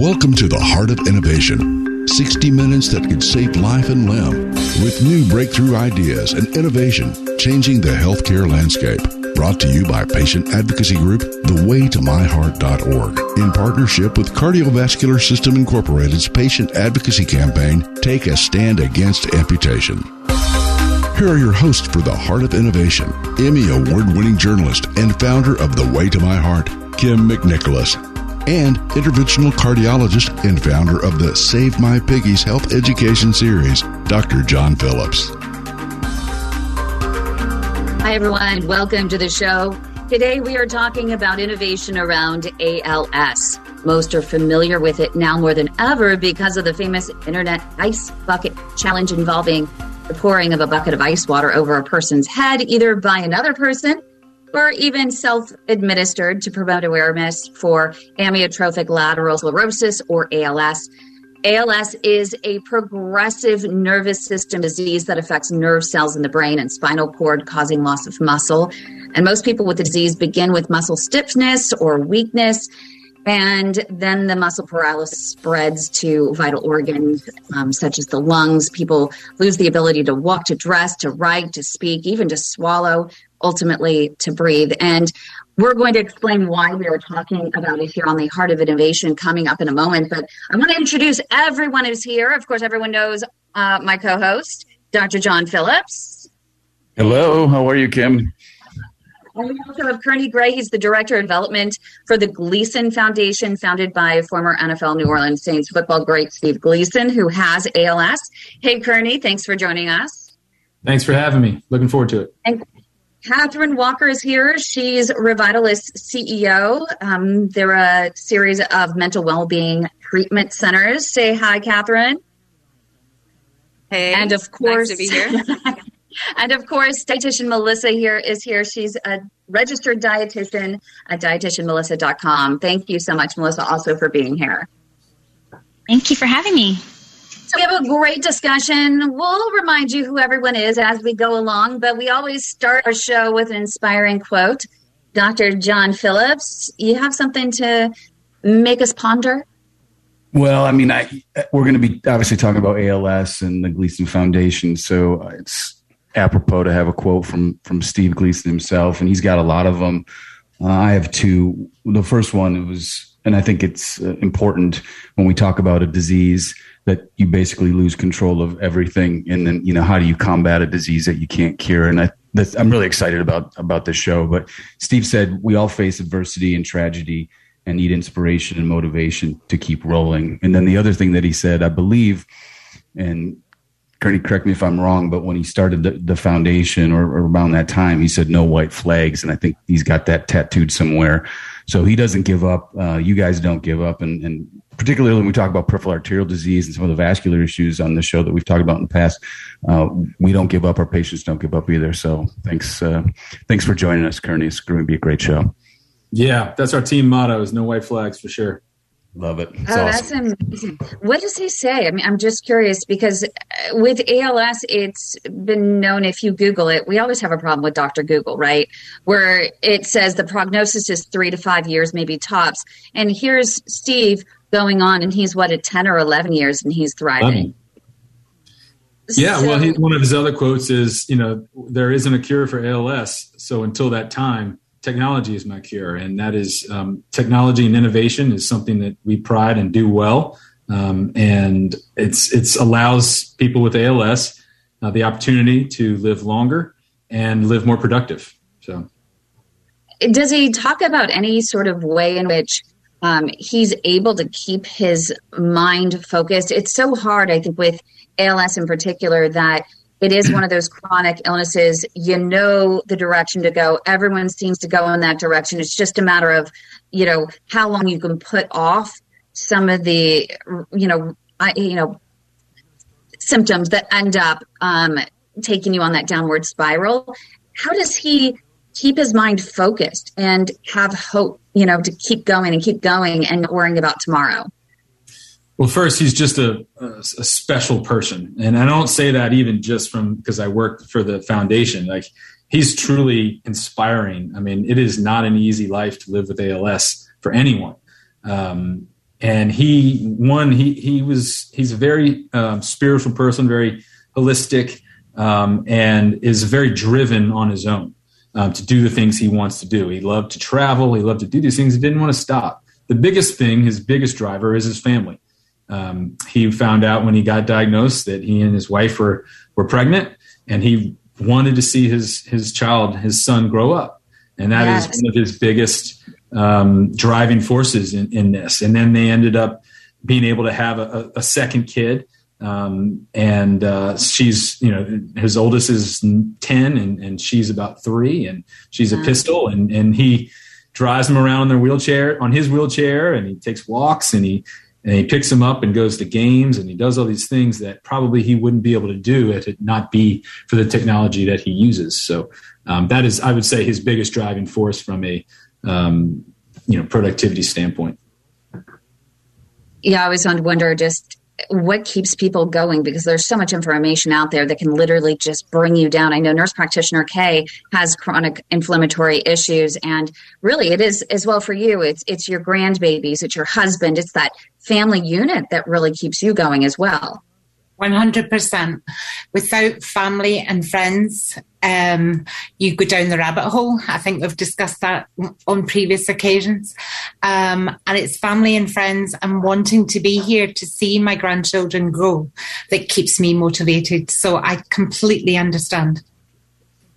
Welcome to the Heart of Innovation. 60 minutes that could save life and limb with new breakthrough ideas and innovation changing the healthcare landscape. Brought to you by patient advocacy group thewaytomyheart.org in partnership with Cardiovascular System Incorporated's patient advocacy campaign Take a Stand Against Amputation. Here are your hosts for the Heart of Innovation, Emmy award winning journalist and founder of The Way to My Heart, Kym McNicholas, and interventional cardiologist and founder of the Save My Piggies Health Education Series, Dr. John Phillips. Hi, everyone. Welcome to the show. Today, we are talking about innovation around ALS. Most are familiar with it now more than ever because of the famous Internet Ice Bucket Challenge involving the pouring of a bucket of ice water over a person's head, either by another person or even self administered to promote awareness for amyotrophic lateral sclerosis or ALS. ALS is a progressive nervous system disease that affects nerve cells in the brain and spinal cord, causing loss of muscle. And most people with the disease begin with muscle stiffness or weakness. And then the muscle paralysis spreads to vital organs um, such as the lungs. People lose the ability to walk, to dress, to write, to speak, even to swallow, ultimately to breathe. And we're going to explain why we are talking about it here on the Heart of Innovation coming up in a moment. But I want to introduce everyone who's here. Of course, everyone knows uh, my co host, Dr. John Phillips. Hello, how are you, Kym? And we also have Kearney Gray. He's the director of development for the Gleason Foundation, founded by former NFL New Orleans Saints football great Steve Gleason, who has ALS. Hey, Kearney, thanks for joining us. Thanks for having me. Looking forward to it. And Catherine Walker is here. She's Revitalist CEO. Um, they're a series of mental well-being treatment centers. Say hi, Catherine. Hey, and of course, nice to be here. and of course, dietitian Melissa here is here. She's a registered dietitian at dietitianmelissa.com. Thank you so much, Melissa, also for being here. Thank you for having me. So we have a great discussion. We'll remind you who everyone is as we go along, but we always start our show with an inspiring quote. Dr. John Phillips, you have something to make us ponder? Well, I mean, I, we're going to be obviously talking about ALS and the Gleason Foundation, so it's apropos to have a quote from from Steve Gleason himself, and he's got a lot of them. Uh, I have two. The first one was, and I think it's uh, important when we talk about a disease that you basically lose control of everything, and then you know how do you combat a disease that you can't cure? And I, I'm really excited about about this show. But Steve said we all face adversity and tragedy and need inspiration and motivation to keep rolling. And then the other thing that he said, I believe, and correct me if I'm wrong, but when he started the, the foundation or, or, around that time, he said no white flags. And I think he's got that tattooed somewhere. So he doesn't give up. Uh, you guys don't give up. And, and, particularly when we talk about peripheral arterial disease and some of the vascular issues on the show that we've talked about in the past, uh, we don't give up. Our patients don't give up either. So thanks, uh, thanks for joining us, Kearney. It's going to be a great show. Yeah, that's our team motto: is no white flags for sure. Love it. It's oh, awesome. that's amazing. What does he say? I mean, I'm just curious because uh, with ALS, it's been known if you Google it, we always have a problem with Dr. Google, right? Where it says the prognosis is three to five years, maybe tops. And here's Steve going on, and he's what, at 10 or 11 years, and he's thriving. yeah, so, well, he, one of his other quotes is, you know, there isn't a cure for ALS. So until that time, technology is my cure, and that is um, technology and innovation is something that we pride and do well, um, and it's it's allows people with ALS uh, the opportunity to live longer and live more productive. So, does he talk about any sort of way in which? Um, he's able to keep his mind focused. It's so hard, I think, with ALS in particular, that it is one of those chronic illnesses. You know the direction to go. Everyone seems to go in that direction. It's just a matter of, you know, how long you can put off some of the, you know, I, you know, symptoms that end up um, taking you on that downward spiral. How does he keep his mind focused and have hope, you know, to keep going and keep going and not worrying about tomorrow? Well, first, he's just a, a, a, special person. And I don't say that even just from because I work for the foundation. Like, he's truly inspiring. I mean, it is not an easy life to live with ALS for anyone. Um, and he, one, he, he was, he's a very um, spiritual person, very holistic, um, and is very driven on his own um, to do the things he wants to do. He loved to travel, he loved to do these things, he didn't want to stop. The biggest thing, his biggest driver, is his family um, he found out when he got diagnosed that he and his wife were were pregnant, and he wanted to see his his child, his son, grow up, and that yes. is one of his biggest um, driving forces in, in this. And then they ended up being able to have a, a second kid. Um, and uh, she's, you know, his oldest is 10 and, and she's about three and she's a pistol and, and he drives them around in their wheelchair on his wheelchair and he takes walks and he and he picks him up and goes to games and he does all these things that probably he wouldn't be able to do if it not be for the technology that he uses. So um, that is, I would say, his biggest driving force from a um, you know productivity standpoint. Yeah, I always wonder just what keeps people going because there's so much information out there that can literally just bring you down. I know nurse practitioner Kay has chronic inflammatory issues and really it is as well for you. It's it's your grandbabies, it's your husband, it's that family unit that really keeps you going as well. 100%. Without family and friends, um, you go down the rabbit hole. I think we've discussed that on previous occasions. Um, and it's family and friends and wanting to be here to see my grandchildren grow that keeps me motivated. So I completely understand.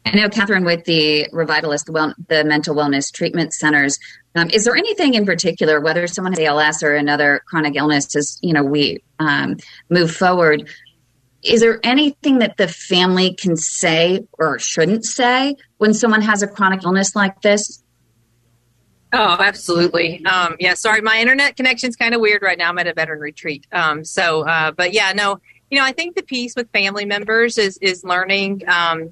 I know, Catherine, with the Revitalist, the, well, the mental wellness treatment centers, um, is there anything in particular, whether someone has ALS or another chronic illness, as you know, we um, move forward? Is there anything that the family can say or shouldn't say when someone has a chronic illness like this? Oh, absolutely. Um, yeah, sorry, my internet connection's kind of weird right now. I'm at a veteran retreat. Um, so, uh, but yeah, no, you know, I think the piece with family members is is learning um,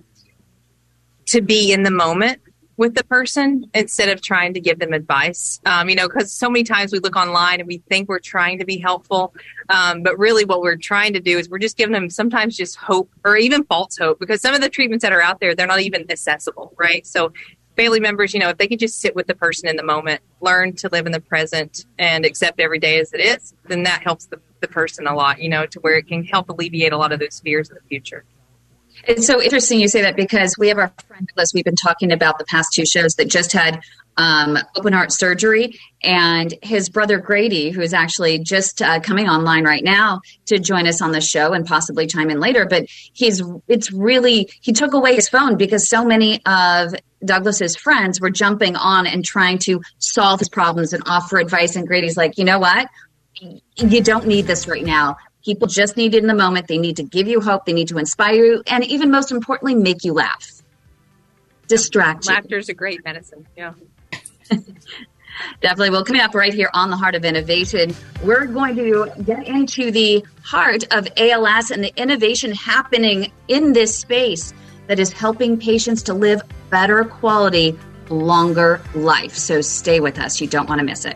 to be in the moment with the person instead of trying to give them advice. Um, you know, because so many times we look online and we think we're trying to be helpful, um, but really what we're trying to do is we're just giving them sometimes just hope or even false hope because some of the treatments that are out there they're not even accessible, right? So family members, you know, if they can just sit with the person in the moment, learn to live in the present and accept every day as it is, then that helps the, the person a lot, you know, to where it can help alleviate a lot of those fears in the future. It's so interesting you say that because we have our friend Douglas. We've been talking about the past two shows that just had um, open heart surgery, and his brother Grady, who is actually just uh, coming online right now to join us on the show and possibly chime in later. But he's it's really he took away his phone because so many of Douglas's friends were jumping on and trying to solve his problems and offer advice. And Grady's like, you know what? You don't need this right now. People just need it in the moment. They need to give you hope. They need to inspire you. And even most importantly, make you laugh. Distract you. Laughter is a great medicine. Yeah. Definitely. Well, coming up right here on the Heart of Innovation, we're going to get into the heart of ALS and the innovation happening in this space that is helping patients to live better quality, longer life. So stay with us. You don't want to miss it.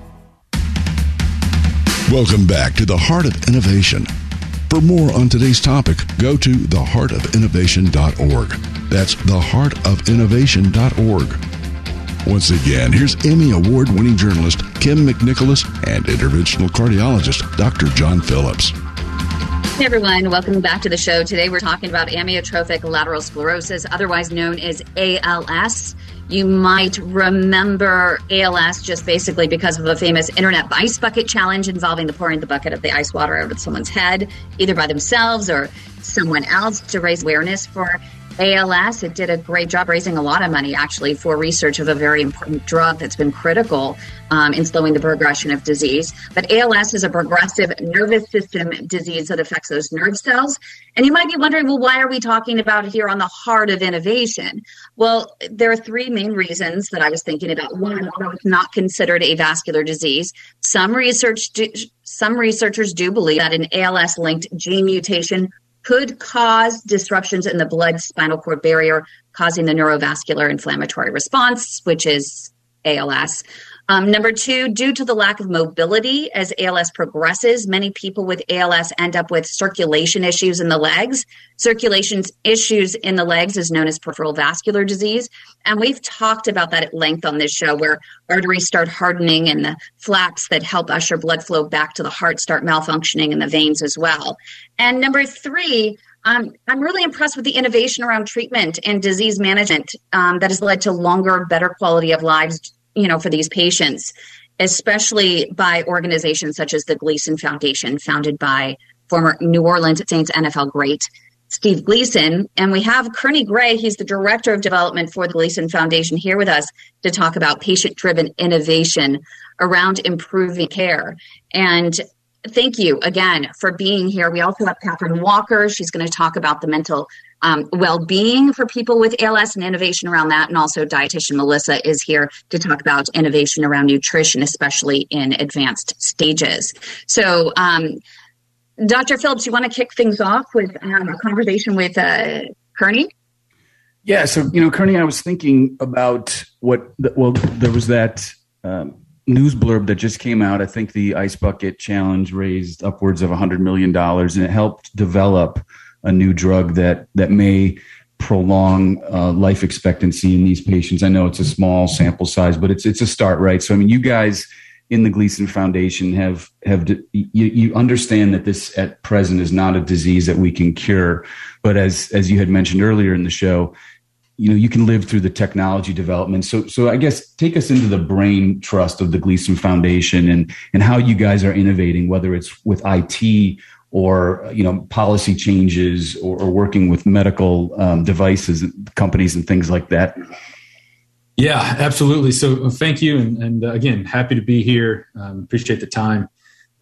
Welcome back to the Heart of Innovation. For more on today's topic, go to theheartofinnovation.org. That's theheartofinnovation.org. Once again, here's Emmy Award winning journalist Kym McNicholas and interventional cardiologist Dr. John Phillips. Hey everyone, welcome back to the show. Today we're talking about amyotrophic lateral sclerosis, otherwise known as ALS. You might remember ALS just basically because of a famous internet ice bucket challenge involving the pouring the bucket of the ice water over someone's head, either by themselves or someone else to raise awareness for ALS. It did a great job raising a lot of money, actually, for research of a very important drug that's been critical um, in slowing the progression of disease. But ALS is a progressive nervous system disease that affects those nerve cells. And you might be wondering, well, why are we talking about it here on the heart of innovation? Well, there are three main reasons that I was thinking about. One, although it's not considered a vascular disease, some research do, some researchers do believe that an ALS linked gene mutation could cause disruptions in the blood spinal cord barrier, causing the neurovascular inflammatory response, which is ALS. Um, number two, due to the lack of mobility as ALS progresses, many people with ALS end up with circulation issues in the legs. Circulation issues in the legs is known as peripheral vascular disease. And we've talked about that at length on this show, where arteries start hardening and the flaps that help usher blood flow back to the heart start malfunctioning in the veins as well. And number three, um, I'm really impressed with the innovation around treatment and disease management um, that has led to longer, better quality of lives you know, for these patients, especially by organizations such as the Gleason Foundation, founded by former New Orleans Saints NFL great Steve Gleason. And we have Kearney Gray, he's the director of development for the Gleason Foundation, here with us to talk about patient driven innovation around improving care. And thank you again for being here. We also have Catherine Walker. She's going to talk about the mental um, well-being for people with ALS and innovation around that. And also dietitian Melissa is here to talk about innovation around nutrition, especially in advanced stages. So, um, Dr. Phillips, you want to kick things off with um, a conversation with uh, Kearney? Yeah. So, you know, Kearney, I was thinking about what, the, well, there was that um, news blurb that just came out. I think the Ice Bucket Challenge raised upwards of $100 million and it helped develop – a new drug that that may prolong uh, life expectancy in these patients. I know it's a small sample size, but it's it's a start, right? So I mean, you guys in the Gleason Foundation have have you, you understand that this at present is not a disease that we can cure, but as as you had mentioned earlier in the show, you know you can live through the technology development. So so I guess take us into the brain trust of the Gleason Foundation and and how you guys are innovating, whether it's with IT or you know policy changes or, or working with medical um, devices companies and things like that? Yeah absolutely. So uh, thank you and, and uh, again happy to be here. Um, appreciate the time.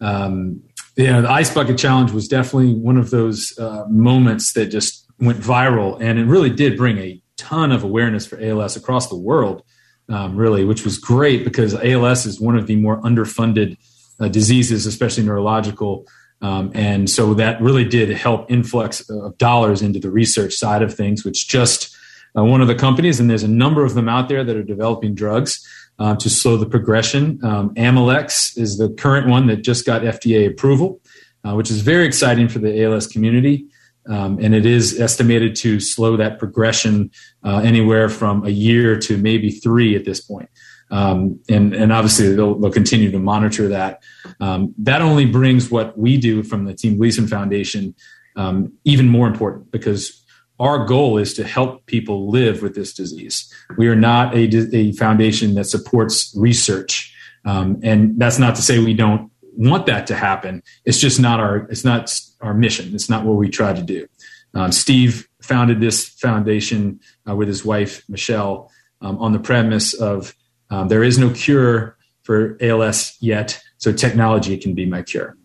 Um, yeah the ice bucket challenge was definitely one of those uh, moments that just went viral and it really did bring a ton of awareness for als across the world um, really which was great because als is one of the more underfunded uh, diseases especially neurological um, and so that really did help influx of dollars into the research side of things, which just uh, one of the companies, and there's a number of them out there that are developing drugs uh, to slow the progression. Um, Amylyx is the current one that just got FDA approval, uh, which is very exciting for the ALS community. Um, and it is estimated to slow that progression uh, anywhere from a year to maybe three at this point. Um, and, and obviously they'll, they'll continue to monitor that. Um, that only brings what we do from the Team Gleason Foundation um, even more important because our goal is to help people live with this disease. We are not a, a foundation that supports research. Um, and that's not to say we don't want that to happen. It's just not our, it's not our mission. It's not what we try to do. Um, Steve founded this foundation uh, with his wife, Michelle, um, on the premise of um, there is no cure for ALS yet. so technology can be my cure.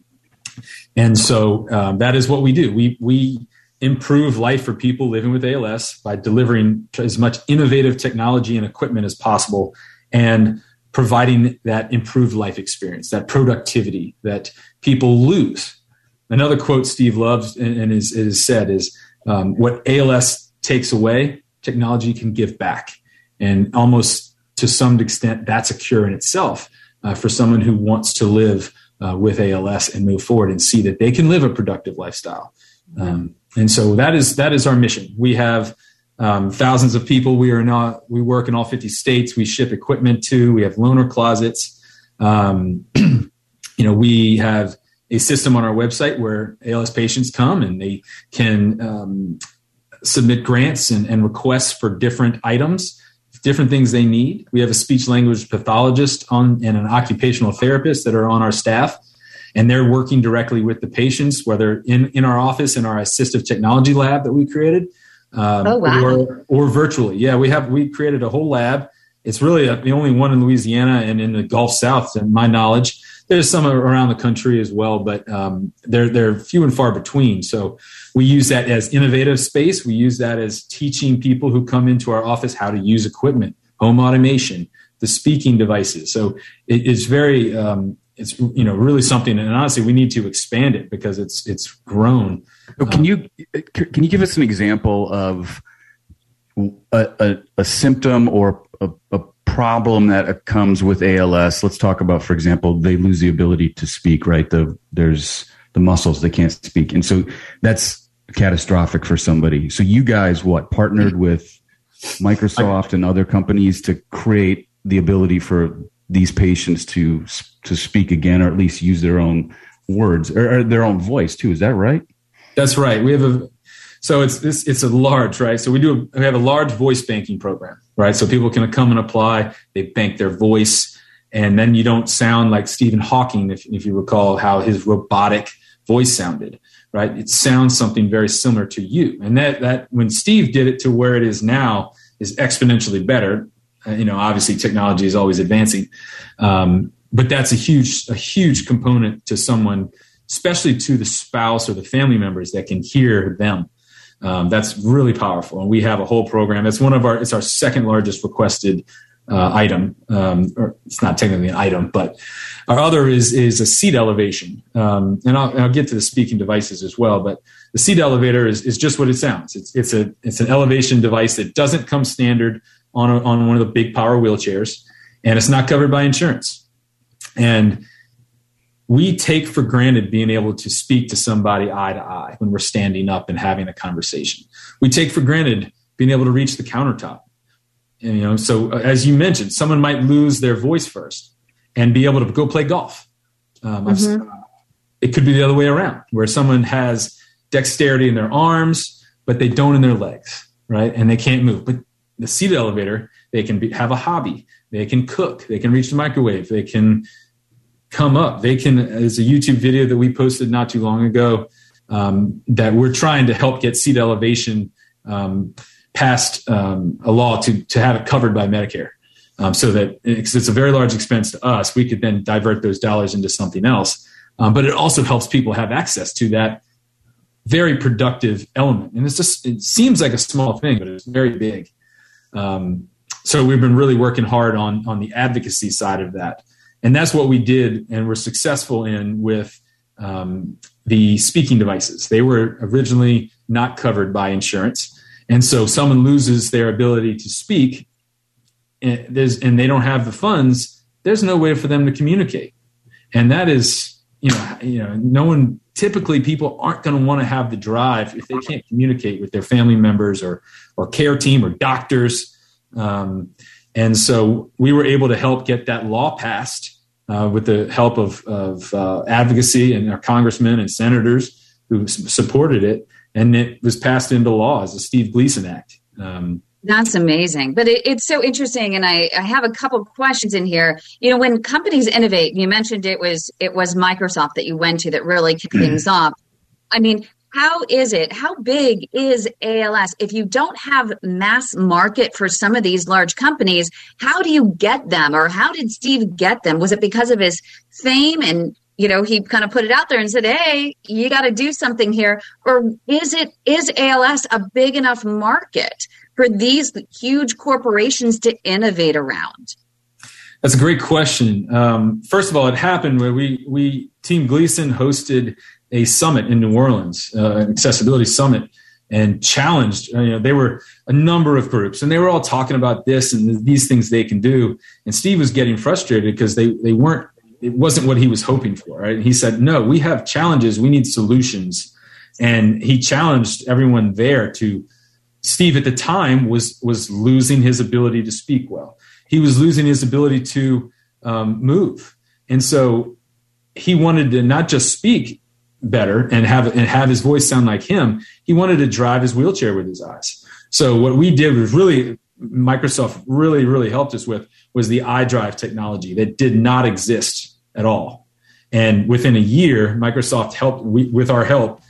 And so um, that is what we do. We we improve life for people living with ALS by delivering as much innovative technology and equipment as possible, and providing that improved life experience, that productivity that people lose. Another quote Steve loves and, is, is said is um, what ALS takes away, technology can give back. And almost to some extent, that's a cure in itself uh, for someone who wants to live uh, with ALS and move forward and see that they can live a productive lifestyle. Um, and so that is that is our mission. We have um, thousands of people. We are not. We work in all 50 states. We ship equipment to. We have loaner closets. Um, you know, we have a system on our website where ALS patients come and they can um, submit grants and, and, requests for different items, different things they need. We have a speech language pathologist on and an occupational therapist that are on our staff, and they're working directly with the patients, whether in, in our office in our assistive technology lab that we created, um, oh, wow. or, or virtually. Yeah, we have we created a whole lab. It's really a, the only one in Louisiana and in the Gulf South, to my knowledge there's some around the country as well, but um, they're they're few and far between. So we use that as innovative space. We use that as teaching people who come into our office how to use equipment, home automation, the speaking devices. So it, it's very um, it's you know really something, and honestly, we need to expand it because it's it's grown. So can you can you give us an example of a, a, a symptom or a, a problem that comes with ALS. Let's talk about, for example, they lose the ability to speak. Right, the there's the muscles they can't speak, and so that's catastrophic for somebody. So you guys, what partnered with Microsoft and other companies to create the ability for these patients to to speak again, or at least use their own words or, or their own voice too. Is that right? That's right. We have a so it's this it's a large right. So we do we have a large voice banking program, right? So people can come and apply. They bank their voice, and then you don't sound like Stephen Hawking, if if you recall how his robotic voice sounded, right? It sounds something very similar to you, and that that when Steve did it to where it is now is exponentially better. Uh, you know, obviously technology is always advancing, um, but that's a huge a huge component to someone especially to the spouse or the family members that can hear them um, that's really powerful, and we have a whole program. It's one of our it's our second largest requested uh, item. Um, or it's not technically an item, but our other is is a seat elevation, um, and, I'll, I'll, get to the speaking devices as well. But the seat elevator is, is just what it sounds. It's it's a it's an elevation device that doesn't come standard on a, on one of the big power wheelchairs, and it's not covered by insurance. And we take for granted being able to speak to somebody eye to eye when we're standing up and having a conversation. We take for granted being able to reach the countertop. And, you know, so uh, as you mentioned, someone might lose their voice first and be able to go play golf. Um, mm-hmm. It could be the other way around, where someone has dexterity in their arms, but they don't in their legs, right? And they can't move. But the seat elevator, they can be, have a hobby. They can cook. They can reach the microwave. They can come up. They can, as a YouTube video that we posted not too long ago, um, that we're trying to help get seat elevation um, past um, a law to, to have it covered by Medicare. Um, so that because it's a very large expense to us, we could then divert those dollars into something else. Um, but it also helps people have access to that very productive element. And it's just, it seems like a small thing, but it's very big. Um, so we've been really working hard on, on the advocacy side of that and that's what we did and were successful in with um, the speaking devices. They were originally not covered by insurance, and so someone loses their ability to speak, and, and they don't have the funds. There's no way for them to communicate, and that is, you know, you know, no one. Typically, people aren't going to want to have the drive if they can't communicate with their family members or or care team or doctors. Um, and so we were able to help get that law passed uh, with the help of, of uh, advocacy and our congressmen and senators who supported it. And it was passed into law as a Steve Gleason Act. Um, that's amazing. But it, it's so interesting. And I, I have a couple questions in here. You know, when companies innovate, you mentioned it was it was Microsoft that you went to that really kicked things off. I mean, how is it? How big is ALS? If you don't have mass market for some of these large companies, how do you get them or how did Steve get them? Was it because of his fame and you know he kind of put it out there and said hey you got to do something here or is it is als a big enough market for these huge corporations to innovate around that's a great question um, first of all it happened where we we team gleason hosted a summit in new orleans uh, an accessibility summit and challenged you know they were a number of groups and they were all talking about this and these things they can do and steve was getting frustrated because they they weren't it wasn't what he was hoping for. Right? He said, "No, we have challenges. We need solutions." And he challenged everyone there to. Steve at the time was was losing his ability to speak well. He was losing his ability to um, move, and so he wanted to not just speak better and have and have his voice sound like him. He wanted to drive his wheelchair with his eyes. So what we did was really Microsoft really really helped us with was the iDrive technology that did not exist at all. And within a year, Microsoft helped we, with our help.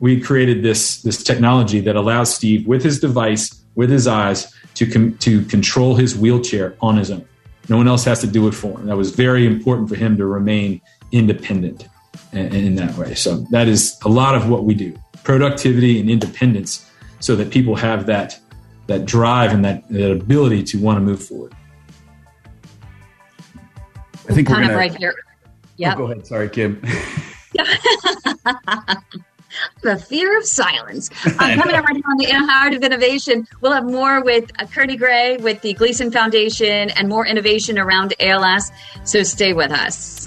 We created this this technology that allows Steve, with his device, with his eyes, to com- to control his wheelchair on his own. No one else has to do it for him. That was very important for him to remain independent in, in that way. So that is a lot of what we do: productivity and independence, so that people have that that drive and that, that ability to want to move forward. I think we're gonna, right here. Yeah. Oh, go ahead. Sorry, Kym. the fear of silence. I'm coming up right here on the Heart of Innovation. We'll have more with uh, Kearney Gray with the Gleason Foundation and more innovation around ALS. So stay with us.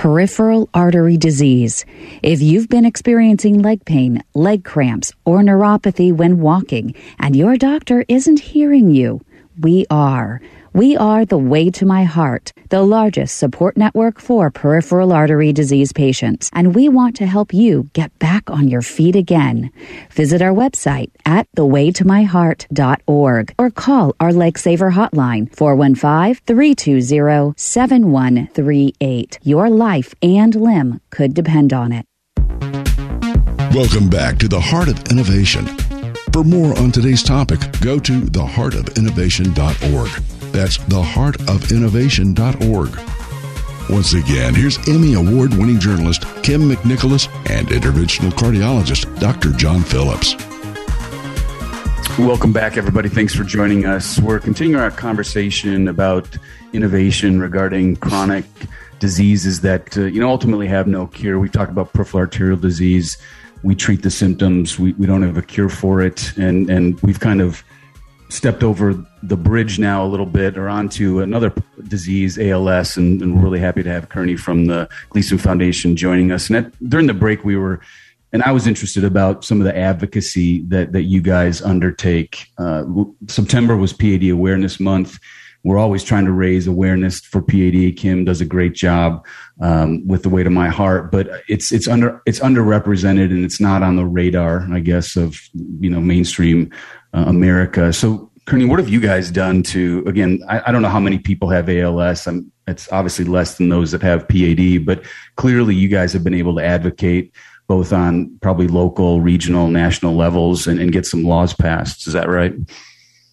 peripheral artery disease. If you've been experiencing leg pain, leg cramps, or neuropathy when walking, and your doctor isn't hearing you, we are. We are the Way to My Heart, the largest support network for peripheral artery disease patients, and we want to help you get back on your feet again. Visit our website at thewaytomyheart.org or call our Saver hotline 415-320-7138. Your life and limb could depend on it. Welcome back to the Heart of Innovation. For more on today's topic, go to theheartofinnovation.org. That's theheartofinnovation.org. Once again, here's Emmy Award winning journalist Kym McNicholas and interventional cardiologist Dr. John Phillips. Welcome back, everybody. Thanks for joining us. We're continuing our conversation about innovation regarding chronic diseases that uh, you know ultimately have no cure. We've talked about peripheral arterial disease. We treat the symptoms. We, we don't have a cure for it, and and we've kind of stepped over the bridge now a little bit or onto another disease, ALS, and, and we're really happy to have Kearney from the Gleason Foundation joining us. And at, during the break, we were, and I was interested about some of the advocacy that that you guys undertake. Uh, September was PAD Awareness Month. We're always trying to raise awareness for PAD. Kym does a great job um, with the Way to My Heart, but it's it's under it's underrepresented and it's not on the radar, I guess, of you know mainstream uh, America. So, Kearney, what have you guys done to, again, I, I don't know how many people have ALS. I'm, it's obviously less than those that have PAD, but clearly you guys have been able to advocate both on probably local, regional, national levels and, and get some laws passed. Is that right?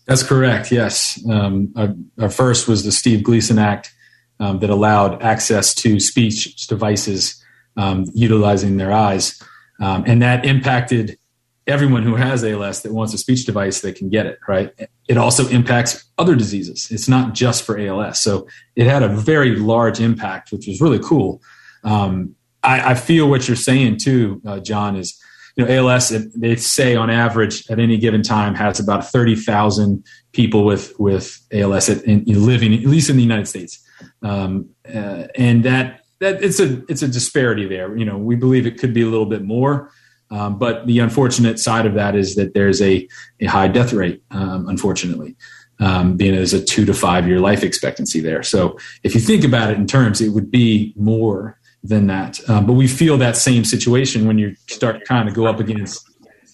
That's correct. Yes. Um, our, our, first was the Steve Gleason Act um, that allowed access to speech devices um, utilizing their eyes. Um, and that impacted everyone who has ALS that wants a speech device, they can get it, right? It also impacts other diseases. It's not just for ALS. So it had a very large impact, which was really cool. Um, I, I, feel what you're saying too, uh, John, is, you know, ALS, they say on average at any given time has about 30,000 people with, with ALS at, in, living, at least in the United States. Um, uh, and that, that it's a, it's a disparity there. You know, we believe it could be a little bit more. Um, but the unfortunate side of that is that there's a, a high death rate, um, unfortunately, um, being as a two to five year life expectancy there. So if you think about it in terms, it would be more than that. Um, but we feel that same situation when you start kind of go up against,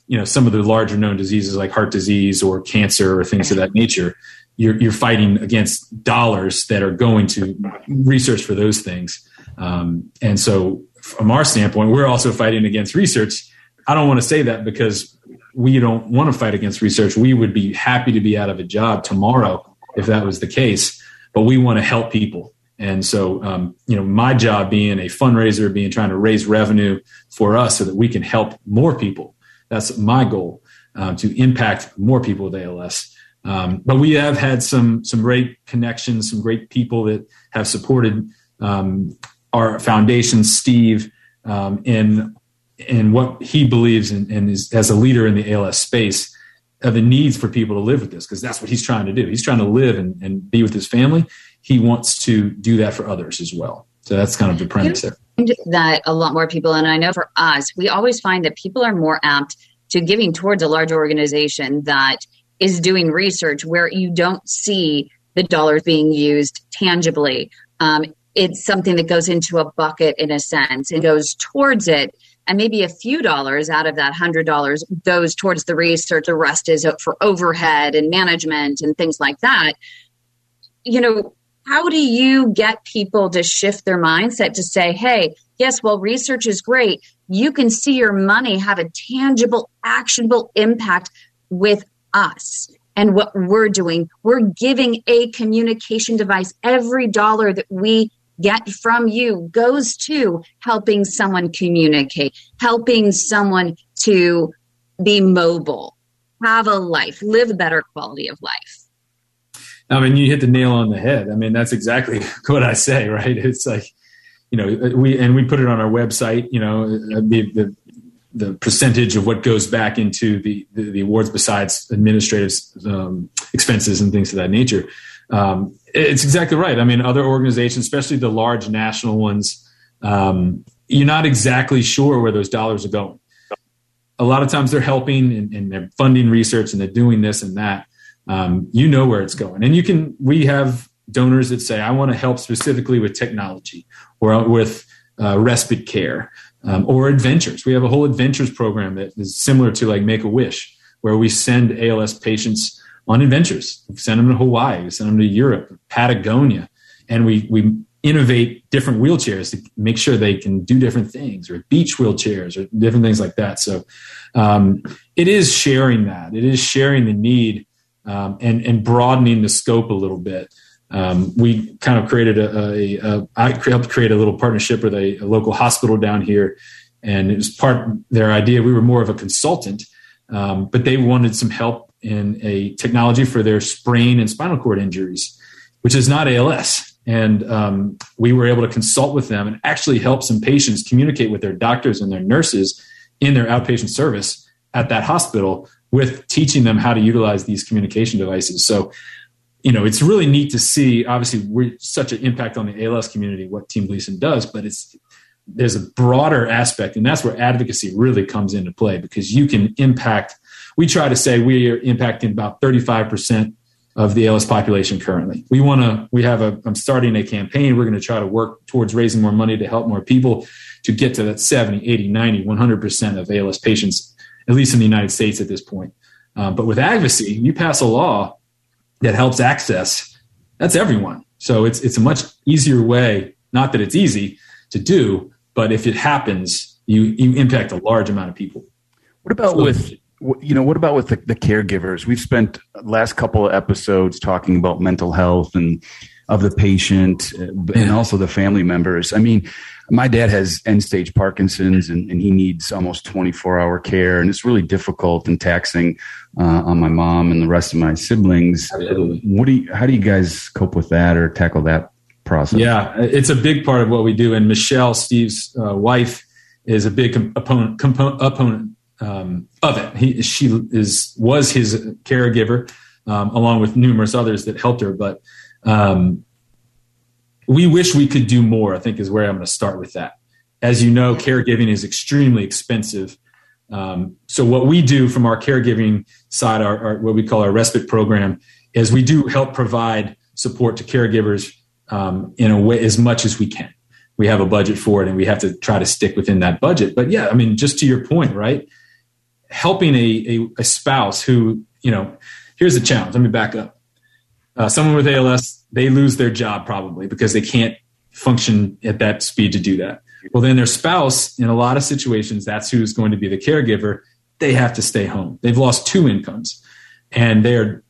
you know, some of the larger known diseases like heart disease or cancer or things of that nature. You're, you're fighting against dollars that are going to research for those things. Um, and so from our standpoint, we're also fighting against research I don't want to say that because we don't want to fight against research. We would be happy to be out of a job tomorrow if that was the case, but we want to help people. And so, um, you know, my job being a fundraiser, being trying to raise revenue for us so that we can help more people. That's my goal uh, to impact more people with ALS. Um, but we have had some some great connections, some great people that have supported um, our foundation, Steve, um, in and what he believes in, and as a leader in the ALS space of the needs for people to live with this because that's what he's trying to do. He's trying to live and, and be with his family. He wants to do that for others as well. So that's kind of the premise there. That a lot more people, and I know for us, we always find that people are more apt to giving towards a large organization that is doing research where you don't see the dollars being used tangibly. Um, it's something that goes into a bucket in a sense and goes towards it and maybe a few dollars out of that hundred dollars goes towards the research the rest is for overhead and management and things like that. You know how do you get people to shift their mindset to say hey yes well research is great. You can see your money have a tangible actionable impact with us and what we're doing. We're giving a communication device every dollar that we get from you goes to helping someone communicate, helping someone to be mobile, have a life, live a better quality of life. I mean, you hit the nail on the head. I mean, that's exactly what I say, right? It's like, you know, we and we put it on our website. You know, the the, the percentage of what goes back into the the, the awards besides administrative um, expenses and things of that nature. Um, it's exactly right. I mean, other organizations, especially the large national ones, um, you're not exactly sure where those dollars are going. A lot of times they're helping and, and they're funding research and they're doing this and that. Um, you know where it's going, and you can. We have donors that say, "I want to help specifically with technology or with uh, respite care um, or adventures." We have a whole adventures program that is similar to like Make a Wish, where we send ALS patients on adventures. We send them to Hawaii, we send them to Europe, Patagonia, and we we innovate different wheelchairs to make sure they can do different things, or beach wheelchairs, or different things like that. So um, it is sharing that. It is sharing the need um, and and broadening the scope a little bit. Um, we kind of created a, a, a I helped create a little partnership with a, a local hospital down here, and it was part their idea. We were more of a consultant, um, but they wanted some help in a technology for their brain and spinal cord injuries, which is not ALS. And um, we were able to consult with them and actually help some patients communicate with their doctors and their nurses in their outpatient service at that hospital with teaching them how to utilize these communication devices. So, you know, it's really neat to see. Obviously, we're such an impact on the ALS community, what Team Gleason does, but it's there's a broader aspect, and that's where advocacy really comes into play because you can impact we try to say we are impacting about 35% of the ALS population currently. We want to, we have a, I'm starting a campaign. We're going to try to work towards raising more money to help more people to get to that 70, 80, 90, 100% of ALS patients, at least in the United States at this point. Um, but with advocacy, you pass a law that helps access, that's everyone. So it's, it's a much easier way, not that it's easy to do, but if it happens, you, you impact a large amount of people. What about so, with you know, what about with the, the caregivers? We've spent last couple of episodes talking about mental health and of the patient uh, and also the family members. I mean, my dad has end stage Parkinson's and, and, he needs almost 24 hour care. And it's really difficult and taxing uh, on my mom and the rest of my siblings. Absolutely. What do you, how do you guys cope with that or tackle that process? Yeah, it's a big part of what we do. And Michelle, Steve's uh, wife, is a big opponent, component, opponent um, of it. He, she is, was his caregiver um, along with numerous others that helped her. But um, we wish we could do more, I think is where I'm going to start with that. As you know, caregiving is extremely expensive. Um, so what we do from our caregiving side, our, our, what we call our respite program, is we do help provide support to caregivers um, in a way as much as we can. We have a budget for it, and we have to try to stick within that budget. But yeah, I mean, just to your point, right? Helping a, a, a spouse who, you know, here's the challenge. Let me back up. Uh, someone with ALS, they lose their job probably because they can't function at that speed to do that. Well, then their spouse, in a lot of situations, that's who's going to be the caregiver. They have to stay home. They've lost two incomes, and they're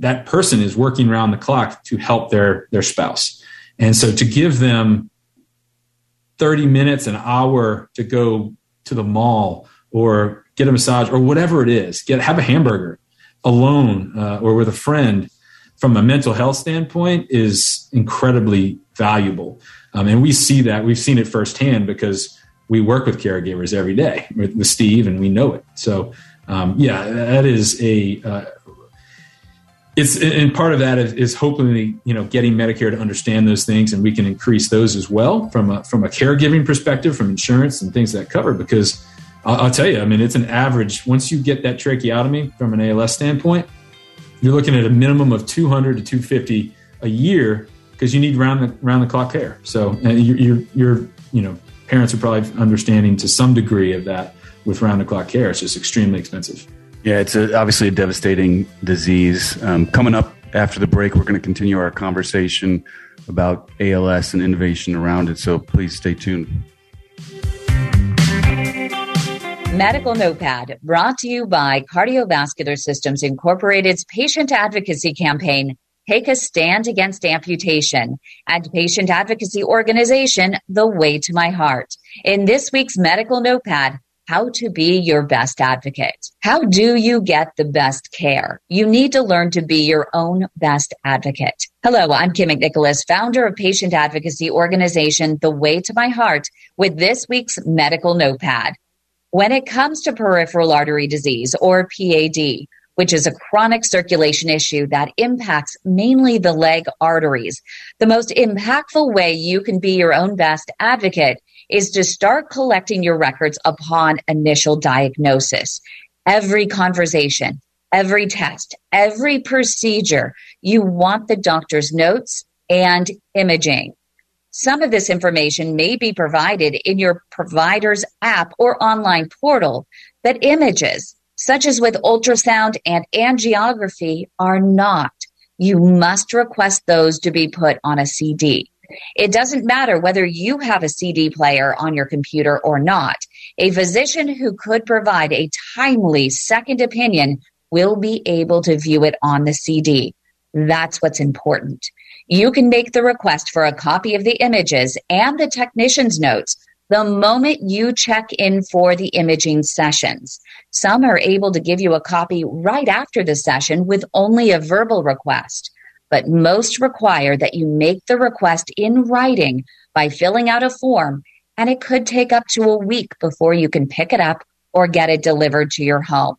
that person is working around the clock to help their their spouse. And so to give them 30 minutes, an hour to go to the mall or get a massage or whatever it is, get have a hamburger alone uh, or with a friend from a mental health standpoint is incredibly valuable. Um, and we see that we've seen it firsthand because we work with caregivers every day with, with Steve and we know it. So, um, yeah, that is a, uh, it's and part of that is, is, hopefully you know getting Medicare to understand those things, and we can increase those as well from a from a caregiving perspective, from insurance and things that cover. Because I'll, I'll tell you, I mean, it's an average. Once you get that tracheotomy from an ALS standpoint, you're looking at a minimum of 200 to 250 a year because you need round the round the clock care. So you're, you're, you know parents are probably understanding to some degree of that with round the clock care. It's just extremely expensive. Yeah, it's a, obviously a devastating disease. Um, coming up after the break, we're going to continue our conversation about ALS and innovation around it. So please stay tuned. Medical Notepad brought to you by Cardiovascular Systems Incorporated's patient advocacy campaign, Take a Stand Against Amputation, and patient advocacy organization, The Way to My Heart. In this week's Medical Notepad, how to be your best advocate. How do you get the best care? You need to learn to be your own best advocate. Hello, I'm Kym McNicholas, founder of patient advocacy organization The Way to My Heart with this week's medical notepad. When it comes to peripheral artery disease or PAD, which is a chronic circulation issue that impacts mainly the leg arteries, the most impactful way you can be your own best advocate is to start collecting your records upon initial diagnosis. Every conversation, every test, every procedure, you want the doctor's notes and imaging. Some of this information may be provided in your provider's app or online portal, but images, such as with ultrasound and angiography, are not. You must request those to be put on a CD. It doesn't matter whether you have a CD player on your computer or not. A physician who could provide a timely second opinion will be able to view it on the CD. That's what's important. You can make the request for a copy of the images and the technician's notes the moment you check in for the imaging sessions. Some are able to give you a copy right after the session with only a verbal request, but most require that you make the request in writing by filling out a form, and it could take up to a week before you can pick it up or get it delivered to your home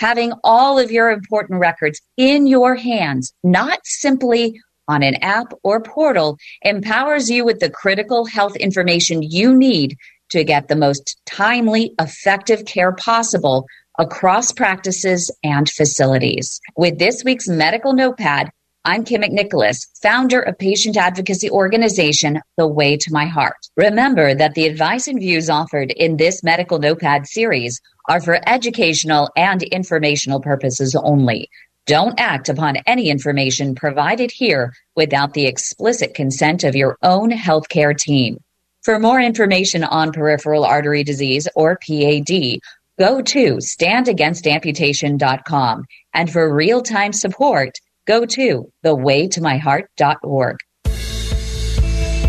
having all of your important records in your hands, not simply on an app or portal empowers you with the critical health information you need to get the most timely, effective care possible across practices and facilities. With this week's medical notepad, I'm Kym McNicholas, founder of patient advocacy organization, The Way to My Heart. Remember that the advice and views offered in this medical notepad series are for educational and informational purposes only. Don't act upon any information provided here without the explicit consent of your own healthcare team. For more information on peripheral artery disease or PAD, go to standagainstamputation.com. And for real time support, go to thewaytomyheart.org.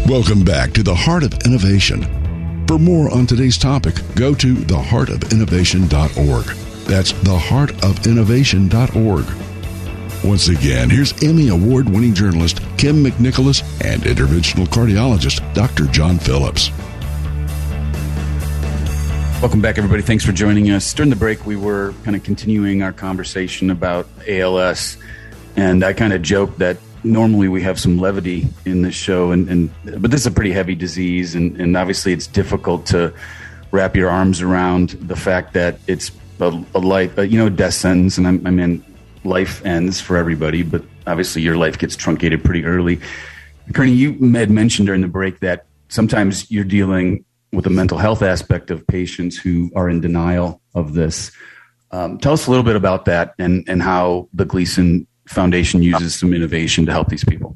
Welcome back to the Heart of Innovation. For more on today's topic, go to theheartofinnovation.org. That's theheartofinnovation.org. Once again, here's Emmy Award winning journalist Kym McNicholas and interventional cardiologist Dr. John Phillips. Welcome back, everybody. Thanks for joining us. During the break, we were kind of continuing our conversation about ALS, and I kind of joked that normally we have some levity in this show, and, and but this is a pretty heavy disease, and, and obviously it's difficult to wrap your arms around the fact that it's a, a life, a, you know, death sentence, and I, I mean, life ends for everybody, but obviously your life gets truncated pretty early. Kearney, you had mentioned during the break that sometimes you're dealing with the mental health aspect of patients who are in denial of this. Um, tell us a little bit about that and, and how the Gleason Foundation uses some innovation to help these people.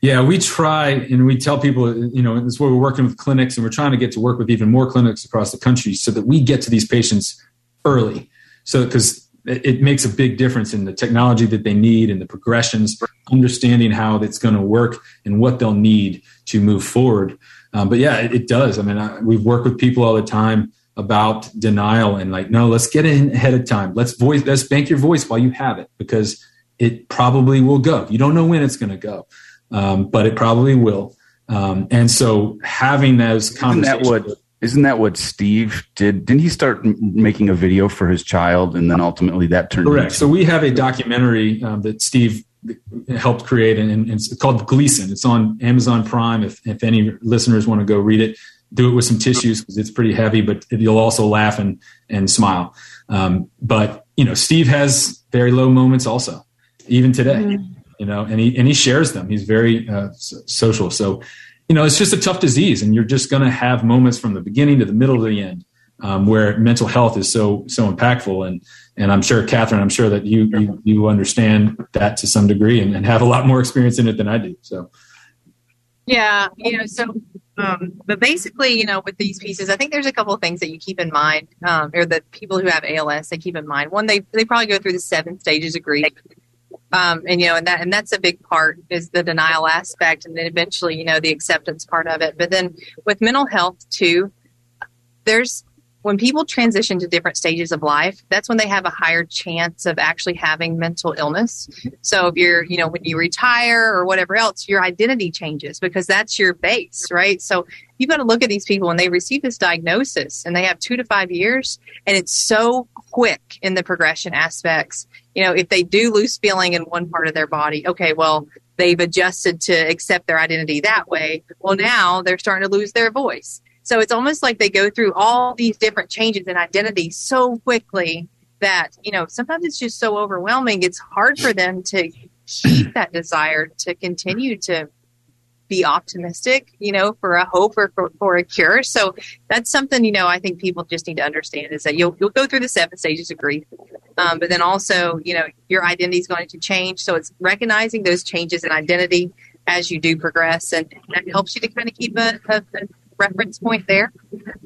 Yeah, we try and we tell people, you know, this is where we're working with clinics and we're trying to get to work with even more clinics across the country so that we get to these patients early. So, because it makes a big difference in the technology that they need and the progressions, for understanding how it's going to work and what they'll need to move forward. Um, but yeah, it, it, does. I mean, I, we've worked with people all the time about denial and like, no, let's get in ahead of time. Let's voice, let's bank your voice while you have it because it probably will go. You don't know when it's going to go, um, but it probably will. Um, and so having those conversations. Isn't that what, isn't that what Steve did? Didn't he start making a video for his child and then ultimately that turned Correct. so we have a documentary um, that Steve helped create, and, and, it's called Gleason. It's on Amazon Prime. If, if any listeners want to go read it, do it with some tissues because it's pretty heavy, but you'll also laugh and and smile. Um, but you know, Steve has very low moments also, even today. Mm-hmm. You know, and he and he shares them. He's very uh, social. So, you know, it's just a tough disease, and you're just going to have moments from the beginning to the middle to the end um, where mental health is so so impactful. And and I'm sure, Catherine, I'm sure that you you, you understand that to some degree and, and, have a lot more experience in it than I do. So, yeah, you know, so. Um, but basically, you know, with these pieces, I think there's a couple of things that you keep in mind, um, or that people who have ALS they keep in mind. One, they they probably go through the seven stages of grief, um, and you know, and that and that's a big part is the denial aspect, and then eventually, you know, the acceptance part of it. But then with mental health too, there's when people transition to different stages of life, that's when they have a higher chance of actually having mental illness. So if you're, you know, when you retire or whatever else, your identity changes because that's your base, right? So you've got to look at these people when they receive this diagnosis and they have two to five years and it's so quick in the progression aspects. You know, if they do lose feeling in one part of their body, okay, well, they've adjusted to accept their identity that way. Well, now they're starting to lose their voice so it's almost like they go through all these different changes in identity so quickly that, you know, sometimes it's just so overwhelming. It's hard for them to keep that desire to continue to be optimistic, you know, for a hope or for, for a cure. So that's something, you know, I think people just need to understand is that you'll, you'll go through the seven stages of grief. Um, but then also, you know, your identity is going to change. So it's recognizing those changes in identity as you do progress and that helps you to kind of keep a, a, a reference point there.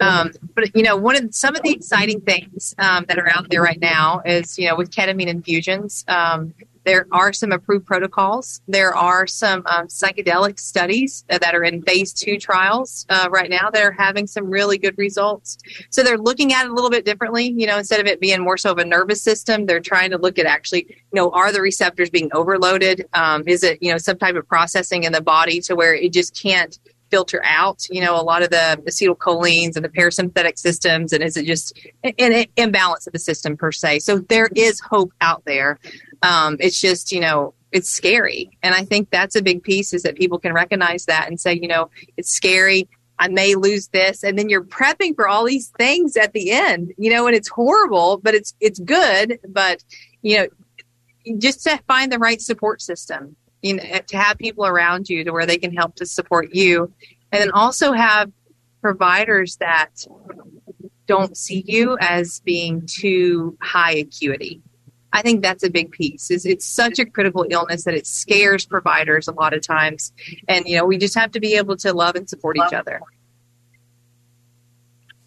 Um, but you know, one of some of the exciting things um, that are out there right now is you know with ketamine infusions. Um, there are some approved protocols. There are some um, psychedelic studies that are in phase two trials uh, right now that are having some really good results. So they're looking at it a little bit differently. You know, instead of it being more so of a nervous system, they're trying to look at actually, you know, are the receptors being overloaded? Um, is it, you know, some type of processing in the body to where it just can't filter out, you know, a lot of the acetylcholines and the parasympathetic systems? And is it just an imbalance of the system per se? So there is hope out there. Um, it's just, you know, it's scary. And I think that's a big piece is that people can recognize that and say, you know, it's scary. I may lose this. And then you're prepping for all these things at the end, you know, and it's horrible, but it's, it's good. But, you know, just to find the right support system you know, to have people around you to where they can help to support you. And then also have providers that don't see you as being too high acuity. I think that's a big piece. Is it's such a critical illness that it scares providers a lot of times, and you know we just have to be able to love and support each other.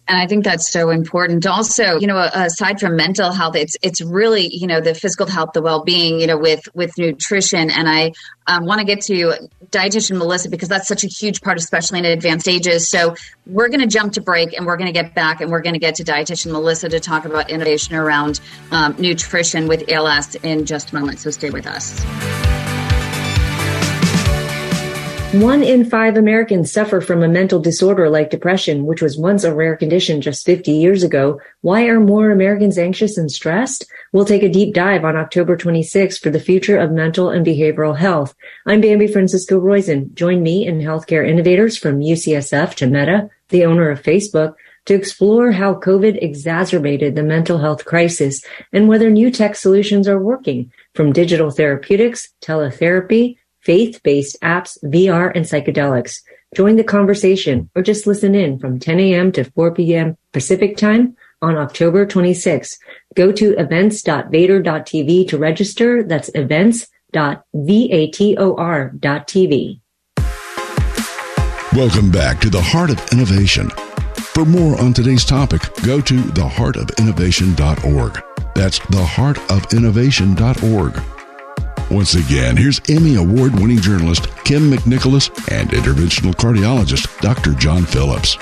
And I think that's so important. Also, you know, aside from mental health, it's it's really you know the physical health, the well being, you know, with with nutrition. And I um, want to get to dietitian Melissa because that's such a huge part, especially in advanced ages. So we're going to jump to break and we're going to get back and we're going to get to dietitian Melissa to talk about innovation around um, nutrition with ALS in just a moment. So stay with us. One in five Americans suffer from a mental disorder like depression, which was once a rare condition just 50 years ago. Why are more Americans anxious and stressed? We'll take a deep dive on October 26th for the future of mental and behavioral health. I'm Bambi Francisco Roizen. Join me and healthcare innovators from UCSF to Meta, the owner of Facebook, to explore how COVID exacerbated the mental health crisis and whether new tech solutions are working from digital therapeutics, teletherapy, faith-based apps, VR, and psychedelics. Join the conversation or just listen in from 10 a.m. to 4 p.m. Pacific time on October 26th. Go to events.vator.tv to register. That's events.vator.tv. Welcome back to the Heart of Innovation. For more on today's topic, go to theheartofinnovation.org. That's theheartofinnovation.org. Once again, here's Emmy Award winning journalist Kym McNicholas and interventional cardiologist Dr. John Phillips.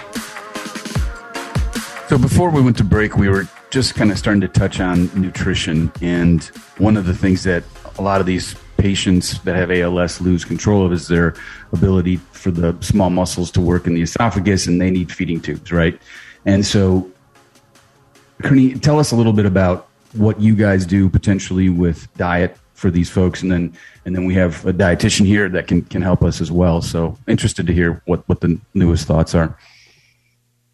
So before we went to break, we were just kind of starting to touch on nutrition. And one of the things that a lot of these patients that have ALS lose control of is their ability for the small muscles to work in the esophagus, and they need feeding tubes, right? And so, Kearney, tell us a little bit about what you guys do potentially with diet for these folks, and then and then we have a dietitian here that can can help us as well. So interested to hear what what the newest thoughts are.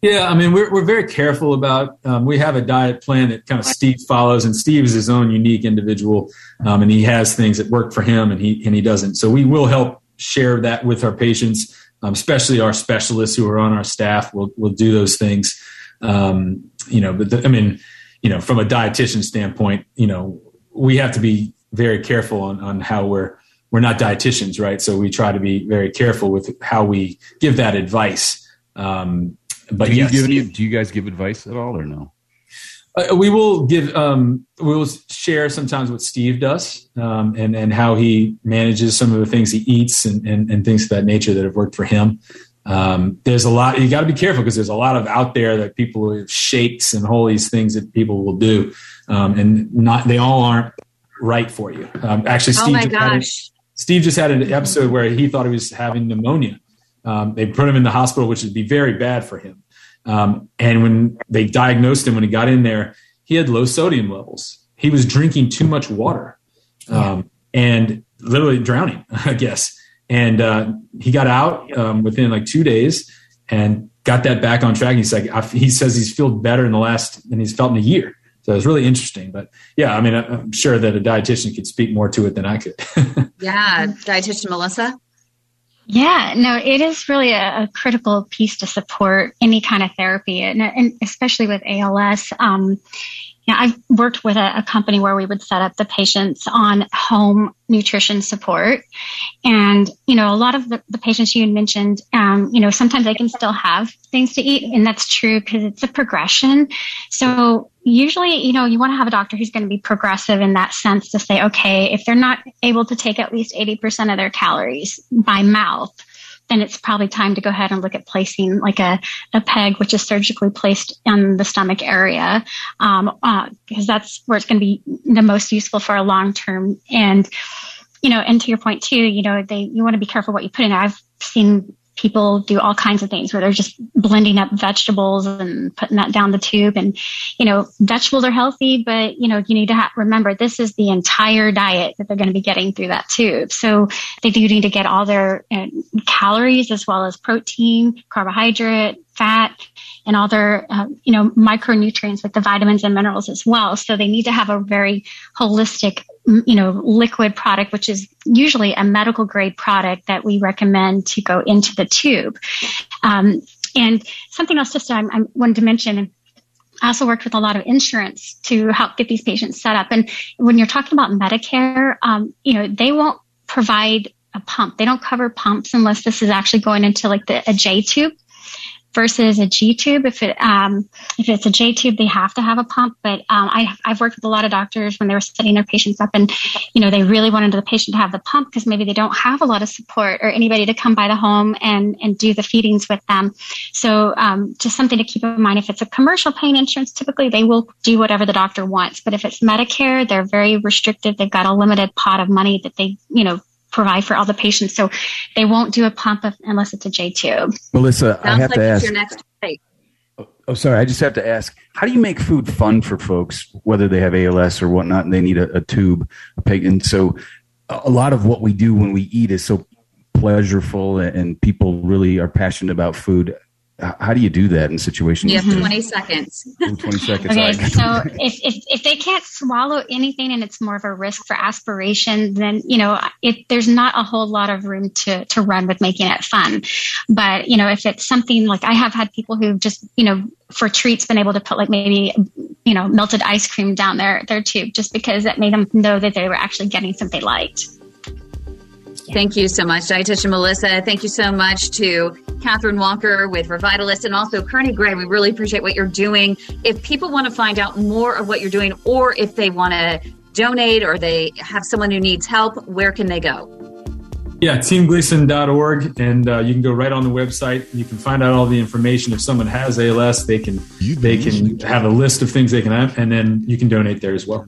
Yeah, I mean, we're, we're very careful about. Um, we have a diet plan that kind of Steve follows, and Steve is his own unique individual, um, and he has things that work for him, and he and he doesn't. So we will help share that with our patients, um, especially our specialists who are on our staff. Will will do those things. Um, you know, but the, I mean, you know, from a dietitian standpoint, you know, we have to be very careful on, on how we're we're not dietitians, right? So we try to be very careful with how we give that advice. Um, but do you yes, give any, do you guys give advice at all or no? Uh, we will give um, we will share sometimes what Steve does um, and and how he manages some of the things he eats and, and, and things of that nature that have worked for him. Um, there's a lot you got to be careful because there's a lot of out there that people have shakes and all these things that people will do um, and not they all aren't right for you. Um, actually, Oh Steve, my just had Steve just had an episode where he thought he was having pneumonia. Um, they put him in the hospital, which would be very bad for him. Um, and when they diagnosed him, when he got in there, he had low sodium levels. He was drinking too much water um, and literally drowning, I guess. And uh, he got out um, within like two days and got that back on track. He's like, I, he says he's felt better in the last than he's felt in a year. So it's really interesting. But yeah, I mean, I- I'm sure that a dietitian could speak more to it than I could. Yeah, dietitian Melissa. Yeah, no, it is really a, a critical piece to support any kind of therapy, and, and especially with ALS. Um, you know, I've worked with a, a company where we would set up the patients on home nutrition support, and you know, a lot of the, the patients you had mentioned, um, you know, sometimes they can still have things to eat, and that's true because it's a progression. So usually, you know, you want to have a doctor who's going to be progressive in that sense to say, okay, if they're not able to take at least 80% of their calories by mouth, then it's probably time to go ahead and look at placing like a, a peg, which is surgically placed in the stomach area, um, uh, because that's where it's going to be the most useful for a long term. And, you know, and to your point too, you know, they, you want to be careful what you put in. I've seen people do all kinds of things where they're just blending up vegetables and putting that down the tube. And, you know, vegetables are healthy, but, you know, you need to ha- remember this is the entire diet that they're going to be getting through that tube. So they do need to get all their uh, calories as well as protein, carbohydrate, fat, and all their, uh, you know, micronutrients with the vitamins and minerals as well. So they need to have a very holistic, you know, liquid product, which is usually a medical grade product that we recommend to go into the tube. Um, and something else just I, I wanted to mention, I also worked with a lot of insurance to help get these patients set up. And when you're talking about Medicare, um, you know, they won't provide a pump. They don't cover pumps unless this is actually going into like the, a J tube. Versus a G tube. If it um, if it's a J tube, they have to have a pump. But um, I, I've worked with a lot of doctors when they were setting their patients up, and you know they really wanted the patient to have the pump because maybe they don't have a lot of support or anybody to come by the home and and do the feedings with them. So um, just something to keep in mind. If it's a commercial pain insurance, typically they will do whatever the doctor wants. But if it's Medicare, they're very restricted. They've got a limited pot of money that they you know provide for all the patients. So they won't do a pump unless it's a J tube. Melissa, Sounds I have like to ask. Your next oh, oh, sorry. I just have to ask: How do you make food fun for folks, whether they have ALS or whatnot, and they need a, a tube, a? And so, a lot of what we do when we eat is so pleasurable, and people really are passionate about food how do you do that in situations? You have 20 seconds. 20 seconds. Okay, so if, if, if they can't swallow anything and it's more of a risk for aspiration, then, you know, it, there's not a whole lot of room to, to run with making it fun. But, you know, if it's something like I have had people who've just, you know, for treats been able to put like maybe, you know, melted ice cream down their, their tube just because it made them know that they were actually getting something they liked. Thank you so much, Dietitian Melissa. Thank you so much to Catherine Walker with Revitalist and also Kearney Gray. We really appreciate what you're doing. If people want to find out more of what you're doing, or if they want to donate or they have someone who needs help, where can they go? Yeah, teamgleason.org, and uh, you can go right on the website. You can find out all the information. If someone has ALS, they can they can have a list of things they can have, and then you can donate there as well.